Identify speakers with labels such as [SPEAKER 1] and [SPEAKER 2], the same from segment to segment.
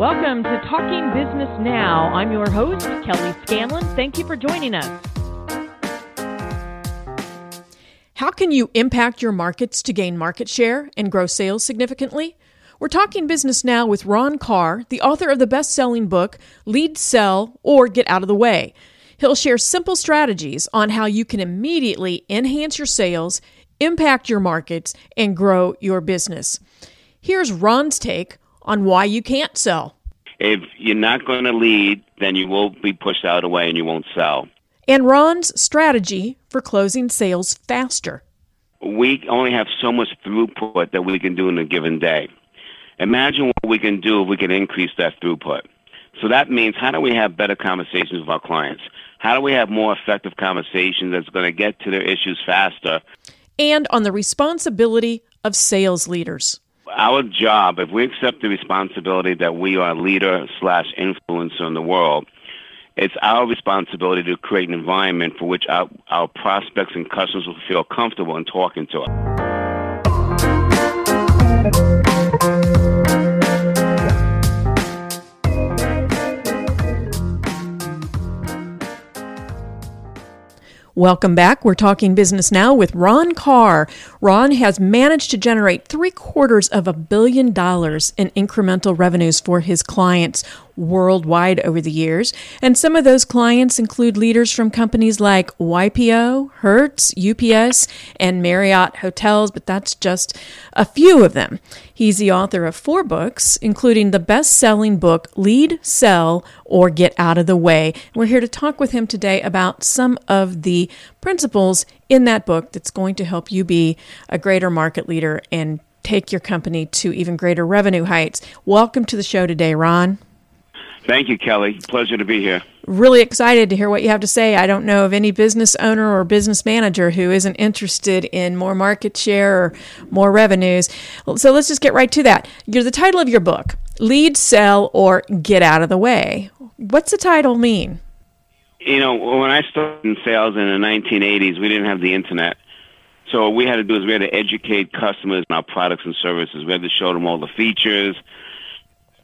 [SPEAKER 1] Welcome to Talking Business Now. I'm your host, Kelly Scanlon. Thank you for joining us. How can you impact your markets to gain market share and grow sales significantly? We're talking business now with Ron Karr, the author of the best selling book, Lead, Sell, or Get Out of the Way. He'll share simple strategies on how you can immediately enhance your sales, impact your markets, and grow your business. Here's Ron's take on why you can't sell.
[SPEAKER 2] If you're not going to lead, then you will be pushed out of the way and you won't sell.
[SPEAKER 1] And Ron's strategy for closing sales faster.
[SPEAKER 2] We only have so much throughput that we can do in a given day. Imagine what we can do if we can increase that throughput. So that means how do we have better conversations with our clients? How do we have more effective conversations that's going to get to their issues faster?
[SPEAKER 1] And on the responsibility of sales leaders.
[SPEAKER 2] Our job, if we accept the responsibility that we are a leader slash influencer in the world, it's our responsibility to create an environment for which our, our prospects and customers will feel comfortable in talking to us.
[SPEAKER 1] Welcome back. We're talking business now with Ron Karr. Ron has managed to generate three quarters of a billion dollars in incremental revenues for his clients worldwide over the years. And some of those clients include leaders from companies like YPO, Hertz, UPS, and Marriott Hotels, but that's just a few of them. He's the author of four books, including the best selling book, Lead, Sell, or Get Out of the Way. We're here to talk with him today about some of the principles in that book that's going to help you be a greater market leader and take your company to even greater revenue heights. Welcome to the show today, Ron.
[SPEAKER 2] Thank you, Kelly. Pleasure to be here.
[SPEAKER 1] Really excited to hear what you have to say. I don't know of any business owner or business manager who isn't interested in more market share or more revenues. So let's just get right to that. You're the title of your book, Lead, Sell, or Get Out of the Way. What's the title mean?
[SPEAKER 2] You know, when I started in sales in the 1980s, we didn't have the internet. So what we had to do is we had to educate customers on our products and services. We had to show them all the features,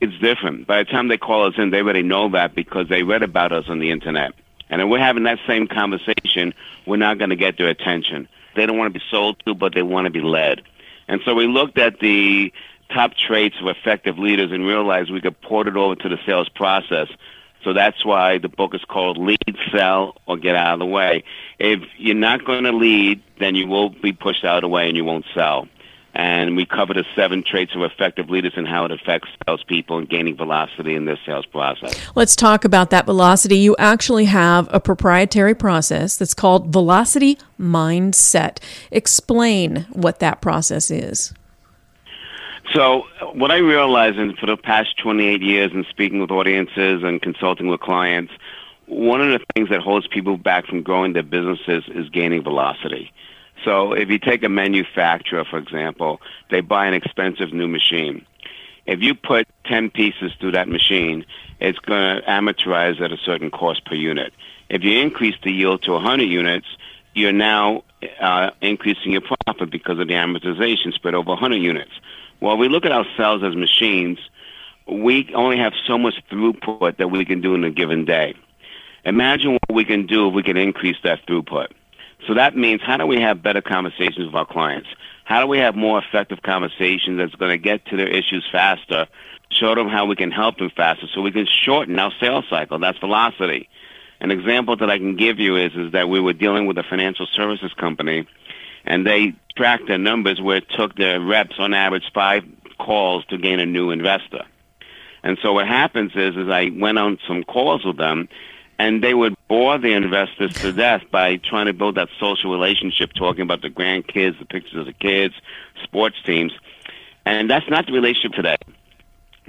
[SPEAKER 2] it's different. By the time they call us in, they already know that because they read about us on the internet. And if we're having that same conversation, we're not going to get their attention. They don't want to be sold to, but they want to be led. And so we looked at the top traits of effective leaders and realized we could port it over to the sales process. So that's why the book is called Lead, Sell, or Get Out of the Way. If you're not going to lead, then you will be pushed out of the way and you won't sell and we cover the seven traits of effective leaders and how it affects salespeople and gaining velocity in their sales process.
[SPEAKER 1] Let's talk about that velocity. You actually have a proprietary process that's called Velocity Mindset. Explain what that process is.
[SPEAKER 2] So, what I realized in, for the past 28 years in speaking with audiences and consulting with clients, one of the things that holds people back from growing their businesses is gaining velocity. So if you take a manufacturer, for example, they buy an expensive new machine. If you put 10 pieces through that machine, it's going to amortize at a certain cost per unit. If you increase the yield to 100 units, you're now uh, increasing your profit because of the amortization spread over 100 units. Well, we look at ourselves as machines. We only have so much throughput that we can do in a given day. Imagine what we can do if we can increase that throughput. So that means how do we have better conversations with our clients? How do we have more effective conversations that's going to get to their issues faster, show them how we can help them faster so we can shorten our sales cycle? That's velocity. An example that I can give you is, is that we were dealing with a financial services company and they tracked their numbers where it took their reps on average five calls to gain a new investor. And so what happens is, is I went on some calls with them and they would bore the investors to death by trying to build that social relationship, talking about the grandkids, the pictures of the kids, sports teams. And that's not the relationship today.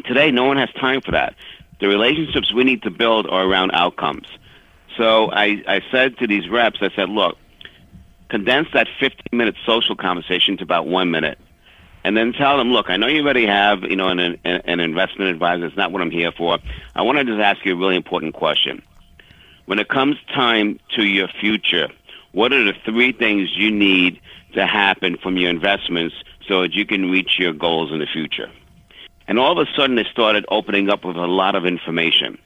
[SPEAKER 2] Today, no one has time for that. The relationships we need to build are around outcomes. So I, I said to these reps, I said, look, condense that 15 minute social conversation to about one minute. And then tell them, look, I know you already have, you know, an, an investment advisor. It's not what I'm here for. I want to just ask you a really important question when it comes time to your future, what are the three things you need to happen from your investments so that you can reach your goals in the future? And all of a sudden, they started opening up with a lot of information.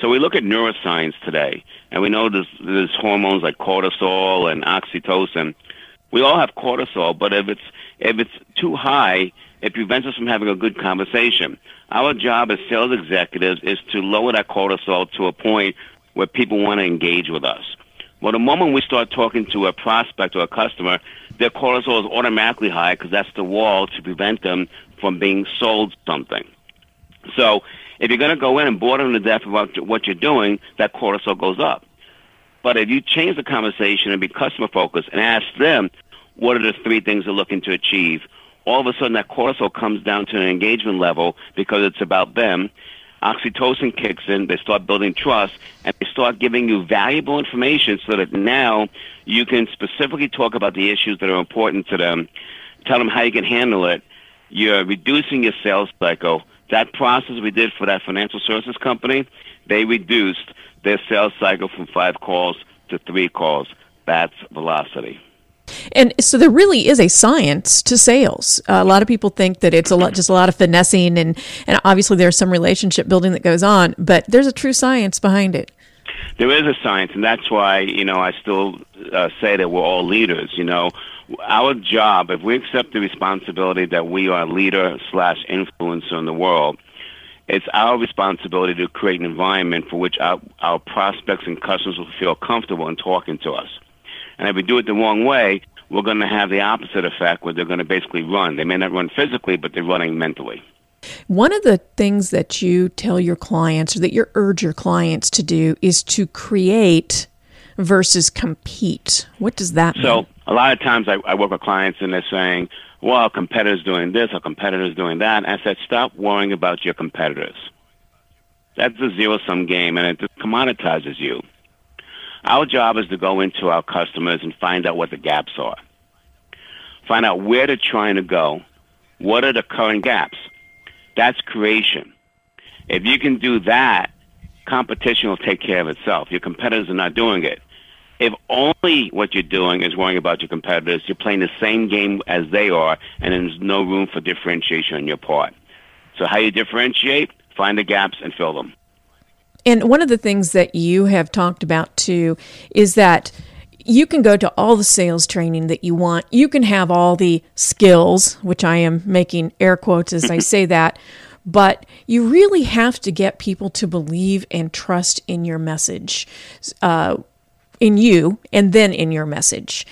[SPEAKER 2] So we look at neuroscience today, and we know there's, there's hormones like cortisol and oxytocin. We all have cortisol, but if it's if it's too high, it prevents us from having a good conversation. Our job as sales executives is to lower that cortisol to a point where people want to engage with us. Well, the moment we start talking to a prospect or a customer, their cortisol is automatically high because that's the wall to prevent them from being sold something. So if you're going to go in and bore them to death about what you're doing, that cortisol goes up. But if you change the conversation and be customer focused and ask them what are the three things they're looking to achieve, all of a sudden that cortisol comes down to an engagement level because it's about them. Oxytocin kicks in, they start building trust, and they start giving you valuable information so that now you can specifically talk about the issues that are important to them, tell them how you can handle it. You're reducing your sales cycle that process we did for that financial services company, they reduced their sales cycle from five calls to three calls. That's velocity.
[SPEAKER 1] And so there really is a science to sales. Uh, a lot of people think that it's a lot, just a lot of finessing, and and obviously there's some relationship building that goes on, but there's a true science behind it.
[SPEAKER 2] There is a science, and that's why you know I still uh, say that we're all leaders. You know, our job, if we accept the responsibility that we are a leader slash influencer in the world, it's our responsibility to create an environment for which our, our prospects and customers will feel comfortable in talking to us. And if we do it the wrong way, we're going to have the opposite effect where they're going to basically run. They may not run physically, but they're running mentally.
[SPEAKER 1] One of the things that you tell your clients or that you urge your clients to do is to create versus compete. What does that mean?
[SPEAKER 2] A lot of times I, I work with clients and they're saying, well, our competitor's doing this, our competitor's doing that. And I said, stop worrying about your competitors. That's a zero-sum game, and it commoditizes you. Our job is to go into our customers and find out what the gaps are. Find out where they're trying to go. What are the current gaps? That's creation. If you can do that, competition will take care of itself. Your competitors are not doing it. If only what you're doing is worrying about your competitors, you're playing the same game as they are, and there's no room for differentiation on your part. So how you differentiate? Find the gaps and fill them.
[SPEAKER 1] And one of the things that you have talked about too is that you can go to all the sales training that you want. You can have all the skills, which I am making air quotes as I say that, but you really have to get people to believe and trust in your message, uh, in you, and then in your message.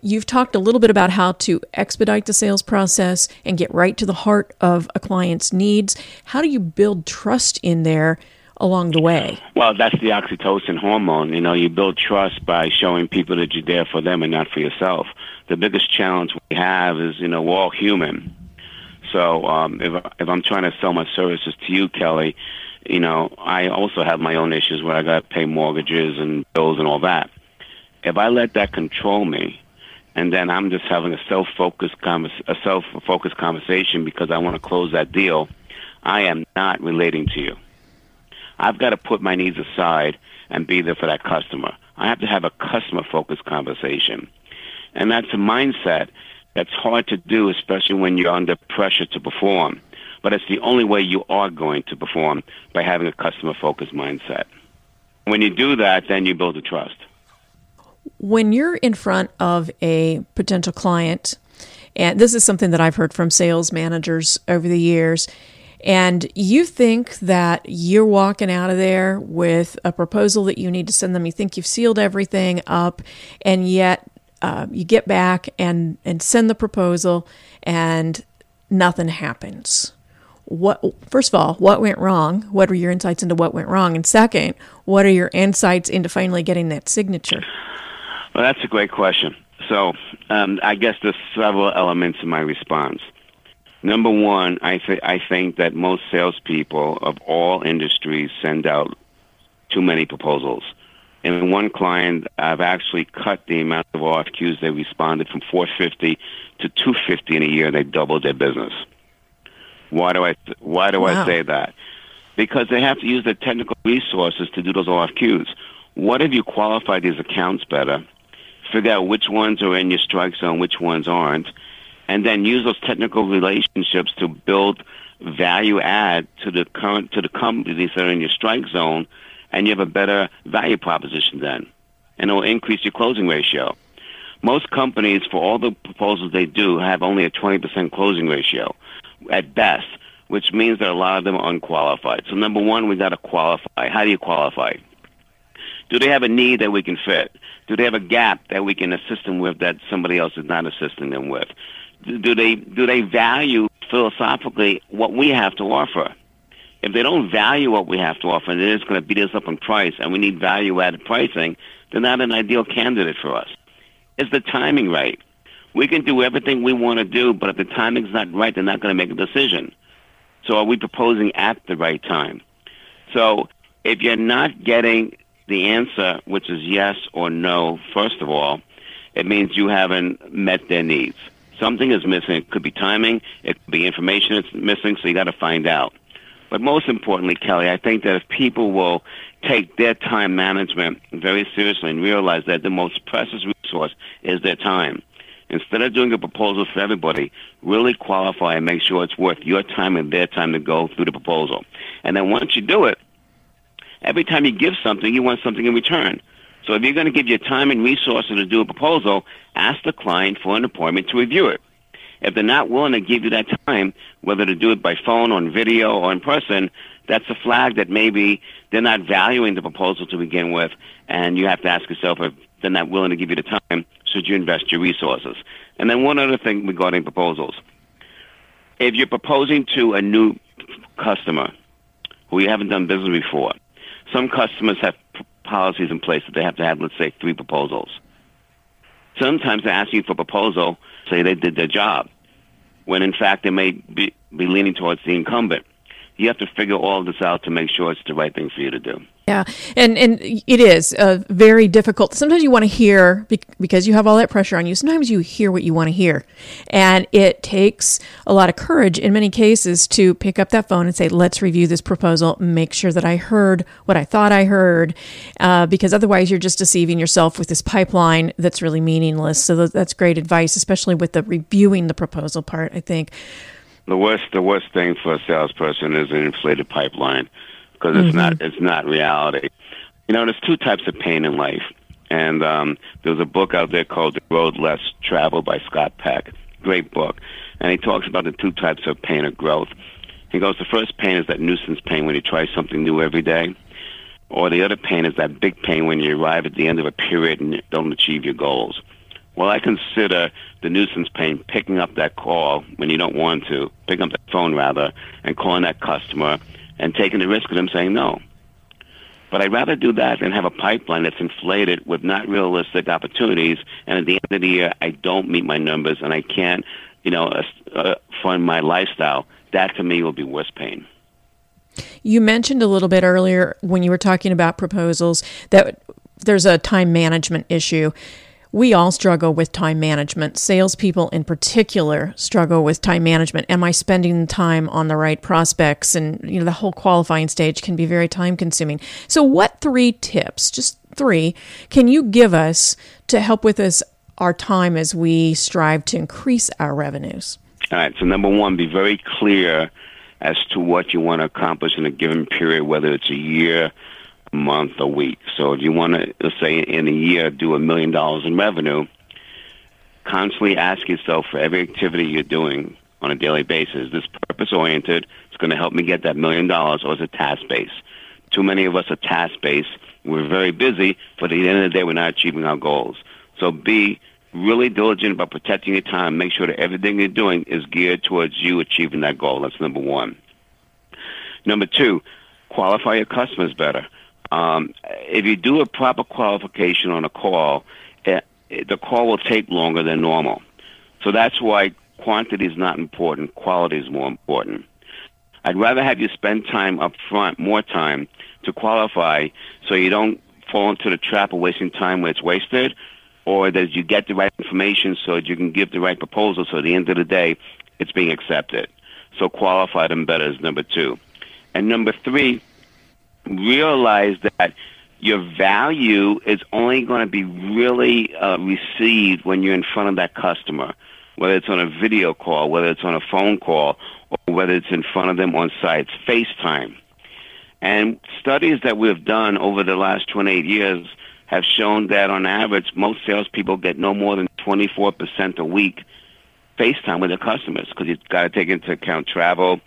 [SPEAKER 1] You've talked a little bit about how to expedite the sales process and get right to the heart of a client's needs. How do you build trust in there along the way?
[SPEAKER 2] Well, that's the oxytocin hormone. You know, you build trust by showing people that you're there for them and not for yourself. The biggest challenge we have is, you know, we're all human. So um, if if I'm trying to sell my services to you, Kelly, you know, I also have my own issues where I got to pay mortgages and bills and all that. If I let that control me, and then I'm just having a self-focused convers- a self-focused conversation because I want to close that deal, I am not relating to you. I've got to put my needs aside and be there for that customer. I have to have a customer focused conversation. And that's a mindset that's hard to do, especially when you're under pressure to perform. But it's the only way you are going to perform by having a customer focused mindset. When you do that, then you build a trust.
[SPEAKER 1] When you're in front of a potential client, and this is something that I've heard from sales managers over the years, and you think that you're walking out of there with a proposal that you need to send them, you think you've sealed everything up, and yet uh, you get back and, and send the proposal, and nothing happens. What first of all, what went wrong? What are your insights into what went wrong? And second, what are your insights into finally getting that signature?
[SPEAKER 2] Well, that's a great question. So um, I guess there's several elements in my response. Number one, I, th- I think that most salespeople of all industries send out too many proposals. And one client, I've actually cut the amount of RFQs they responded from 450 to 250 in a year. and They doubled their business. Why do I Why do wow. I say that? Because they have to use their technical resources to do those RFQs. What if you qualify these accounts better? Figure out which ones are in your strike zone, which ones aren't, and then use those technical relationships to build value add to the current to the companies that are in your strike zone, and you have a better value proposition then, and it will increase your closing ratio. Most companies, for all the proposals they do, have only a 20% closing ratio at best, which means that a lot of them are unqualified. So number one, we got to qualify. How do you qualify? Do they have a need that we can fit? Do they have a gap that we can assist them with that somebody else is not assisting them with? Do they do they value philosophically what we have to offer? If they don't value what we have to offer and they're just going to beat us up on price and we need value added pricing, they're not an ideal candidate for us. Is the timing right? We can do everything we want to do, but if the timing's not right, they're not going to make a decision. So are we proposing at the right time? So if you're not getting the answer, which is yes or no, first of all, it means you haven't met their needs. Something is missing. It could be timing. It could be information that's missing, so you got to find out. But most importantly, Kelly, I think that if people will take their time management very seriously and realize that the most precious resource is their time, instead of doing a proposal for everybody, really qualify and make sure it's worth your time and their time to go through the proposal. And then once you do it, every time you give something, you want something in return. So if you're going to give your time and resources to do a proposal, ask the client for an appointment to review it. If they're not willing to give you that time, whether to do it by phone, on video, or in person, that's a flag that maybe they're not valuing the proposal to begin with, and you have to ask yourself if they're not willing to give you the time, should you invest your resources? And then one other thing regarding proposals. If you're proposing to a new customer who you haven't done business before, some customers have p- policies in place that they have to have, let's say, three proposals. Sometimes they're asking for a proposal, say they did their job, when in fact they may be, be leaning towards the incumbent. You have to figure all this out to make sure it's the right thing for you to do.
[SPEAKER 1] Yeah, and and it is uh, very difficult. Sometimes you want to hear because you have all that pressure on you. Sometimes you hear what you want to hear, and it takes a lot of courage in many cases to pick up that phone and say, "Let's review this proposal. Make sure that I heard what I thought I heard," uh, because otherwise you're just deceiving yourself with this pipeline that's really meaningless. So that's great advice, especially with the reviewing the proposal part. I think
[SPEAKER 2] the worst the worst thing for a salesperson is an inflated pipeline because it's mm-hmm. not it's not reality. You know, there's two types of pain in life, and um, there's a book out there called The Road Less Traveled by Scott Peck. Great book, and he talks about the two types of pain of growth. He goes, the first pain is that nuisance pain when you try something new every day, or the other pain is that big pain when you arrive at the end of a period and don't achieve your goals. Well, I consider the nuisance pain picking up that call when you don't want to, picking up the phone rather, and calling that customer and taking the risk of them saying no. But I'd rather do that than have a pipeline that's inflated with not realistic opportunities, and at the end of the year, I don't meet my numbers and I can't, you know, uh, uh, fund my lifestyle. That to me will be worse pain.
[SPEAKER 1] You mentioned a little bit earlier when you were talking about proposals that there's a time management issue we all struggle with time management. Salespeople, in particular, struggle with time management. Am I spending time on the right prospects? And you know, the whole qualifying stage can be very time consuming. So, what three tips, just three, can you give us to help with us our time as we strive to increase our revenues?
[SPEAKER 2] All right. So, number one, be very clear as to what you want to accomplish in a given period, whether it's a year month, a week. So if you want to, let's say in a year, do a million dollars in revenue, constantly ask yourself for every activity you're doing on a daily basis, is this purpose oriented? It's going to help me get that million dollars, or is it task based? Too many of us are task based. We're very busy, but at the end of the day, we're not achieving our goals. So be really diligent about protecting your time. Make sure that everything you're doing is geared towards you achieving that goal. That's number one. Number two, qualify your customers better. Um, if you do a proper qualification on a call, it, it, the call will take longer than normal. So that's why quantity is not important. Quality is more important. I'd rather have you spend time up front, more time, to qualify so you don't fall into the trap of wasting time where it's wasted, or that you get the right information so that you can give the right proposal so at the end of the day it's being accepted. So qualify them better is number two. And number three, realize that your value is only going to be really uh, received when you're in front of that customer. whether it's on a video call, whether it's on a phone call, or whether it's in front of them on site, FaceTime. And studies that we've done over the last 28 years have shown that on average, most salespeople get no more than 24% a week FaceTime with their customers because you've got to take into account travel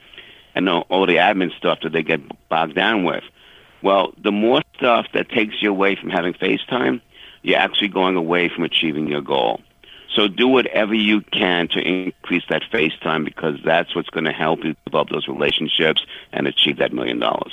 [SPEAKER 2] and all the admin stuff that they get bogged down with. Well, the more stuff that takes you away from having FaceTime, you're actually going away from achieving your goal. So do whatever you can to increase that FaceTime because that's what's going to help you develop those relationships and achieve that million dollars.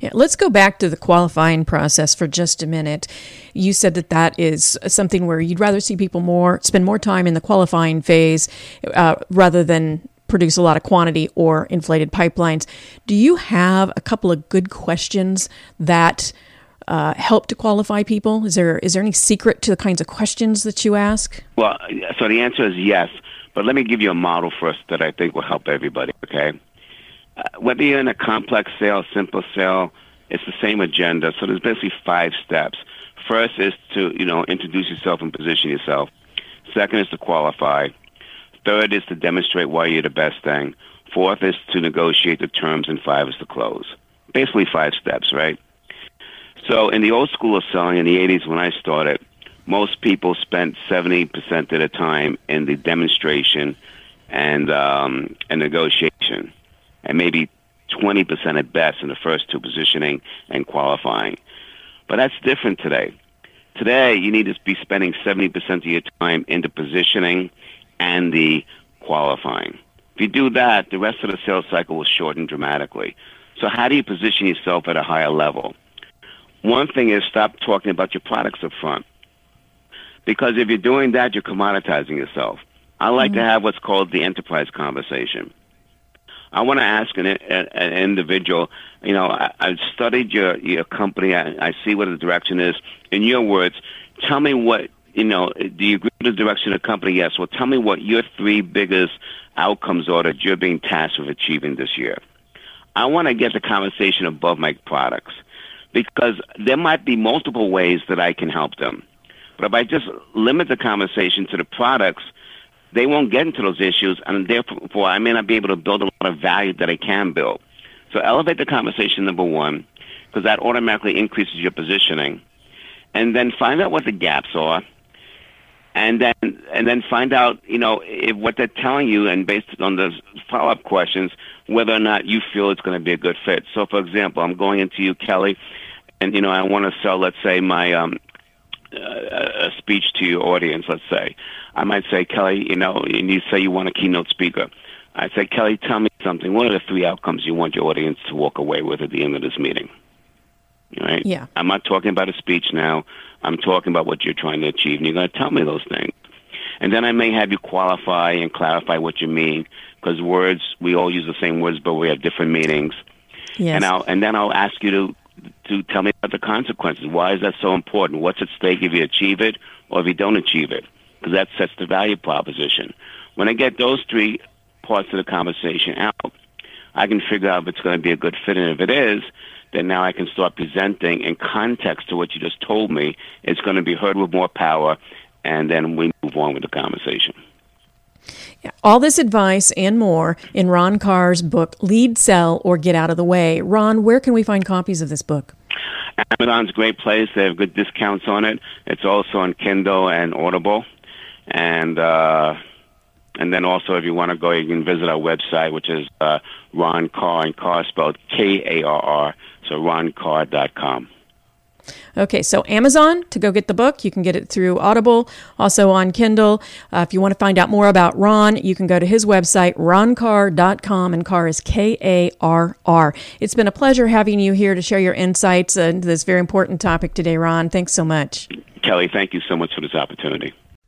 [SPEAKER 1] Yeah, let's go back to the qualifying process for just a minute. You said that that is something where you'd rather see people more spend more time in the qualifying phase uh, rather than produce a lot of quantity or inflated pipelines. Do you have a couple of good questions that uh, help to qualify people? Is there is there any secret to the kinds of questions that you ask?
[SPEAKER 2] Well, so the answer is yes. But let me give you a model first that I think will help everybody. Okay uh, whether you're in a complex sale, simple sale, it's the same agenda. So there's basically five steps. First is to, you know, introduce yourself and position yourself. Second is to qualify. Third is to demonstrate why you're the best thing. Fourth is to negotiate the terms, and five is to close. Basically five steps, right? So in the old school of selling in the 80s when I started, most people spent 70% of the time in the demonstration and, um, and negotiation and maybe 20% at best in the first two, positioning and qualifying. But that's different today. Today, you need to be spending 70% of your time into positioning and the qualifying. If you do that, the rest of the sales cycle will shorten dramatically. So how do you position yourself at a higher level? One thing is stop talking about your products up front. Because if you're doing that, you're commoditizing yourself. I like mm-hmm. to have what's called the enterprise conversation. I want to ask an, an individual, you know, I, I've studied your, your company. I, I see what the direction is. In your words, tell me what, you know, do you agree with the direction of the company? Yes. Well, tell me what your three biggest outcomes are that you're being tasked with achieving this year. I want to get the conversation above my products because there might be multiple ways that I can help them. But if I just limit the conversation to the products, they won't get into those issues, and therefore I may not be able to build a lot of value that I can build. So elevate the conversation, number one, because that automatically increases your positioning, and then find out what the gaps are, and then and then find out you know if what they're telling you, and based on the follow up questions, whether or not you feel it's going to be a good fit. So, for example, I'm going into you, Kelly, and you know I want to sell, let's say, my um, a speech to your audience, let's say. I might say, Kelly, you know, and you say you want a keynote speaker. I say, Kelly, tell me something. What are the three outcomes you want your audience to walk away with at the end of this meeting? Right?
[SPEAKER 1] Yeah.
[SPEAKER 2] I'm not talking about a speech now. I'm talking about what you're trying to achieve, and you're going to tell me those things. And then I may have you qualify and clarify what you mean, because words, we all use the same words, but we have different meanings.
[SPEAKER 1] Yes.
[SPEAKER 2] And I'll and then I'll ask you to to tell me about the consequences. Why is that so important? What's at stake if you achieve it or if you don't achieve it? Because that sets the value proposition. When I get those three parts of the conversation out, I can figure out if it's going to be a good fit. And if it is, then now I can start presenting in context to what you just told me. It's going to be heard with more power, and then we move on with the conversation.
[SPEAKER 1] All this advice and more in Ron Karr's book, Lead, Sell, or Get Out of the Way. Ron, where can we find copies of this book?
[SPEAKER 2] Amazon's a great place. They have good discounts on it. It's also on Kindle and Audible. And uh, and then also, if you want to go, you can visit our website, which is uh, Ron Karr, and Karr spelled K A R R, so ronkarr.com.
[SPEAKER 1] Okay, so Amazon to go get the book. You can get it through Audible, also on Kindle. Uh, if you want to find out more about Ron, you can go to his website, ronkarr.com, and Karr is K A R R. It's been a pleasure having you here to share your insights into this very important topic today, Ron. Thanks so much.
[SPEAKER 2] Kelly, thank you so much for this opportunity.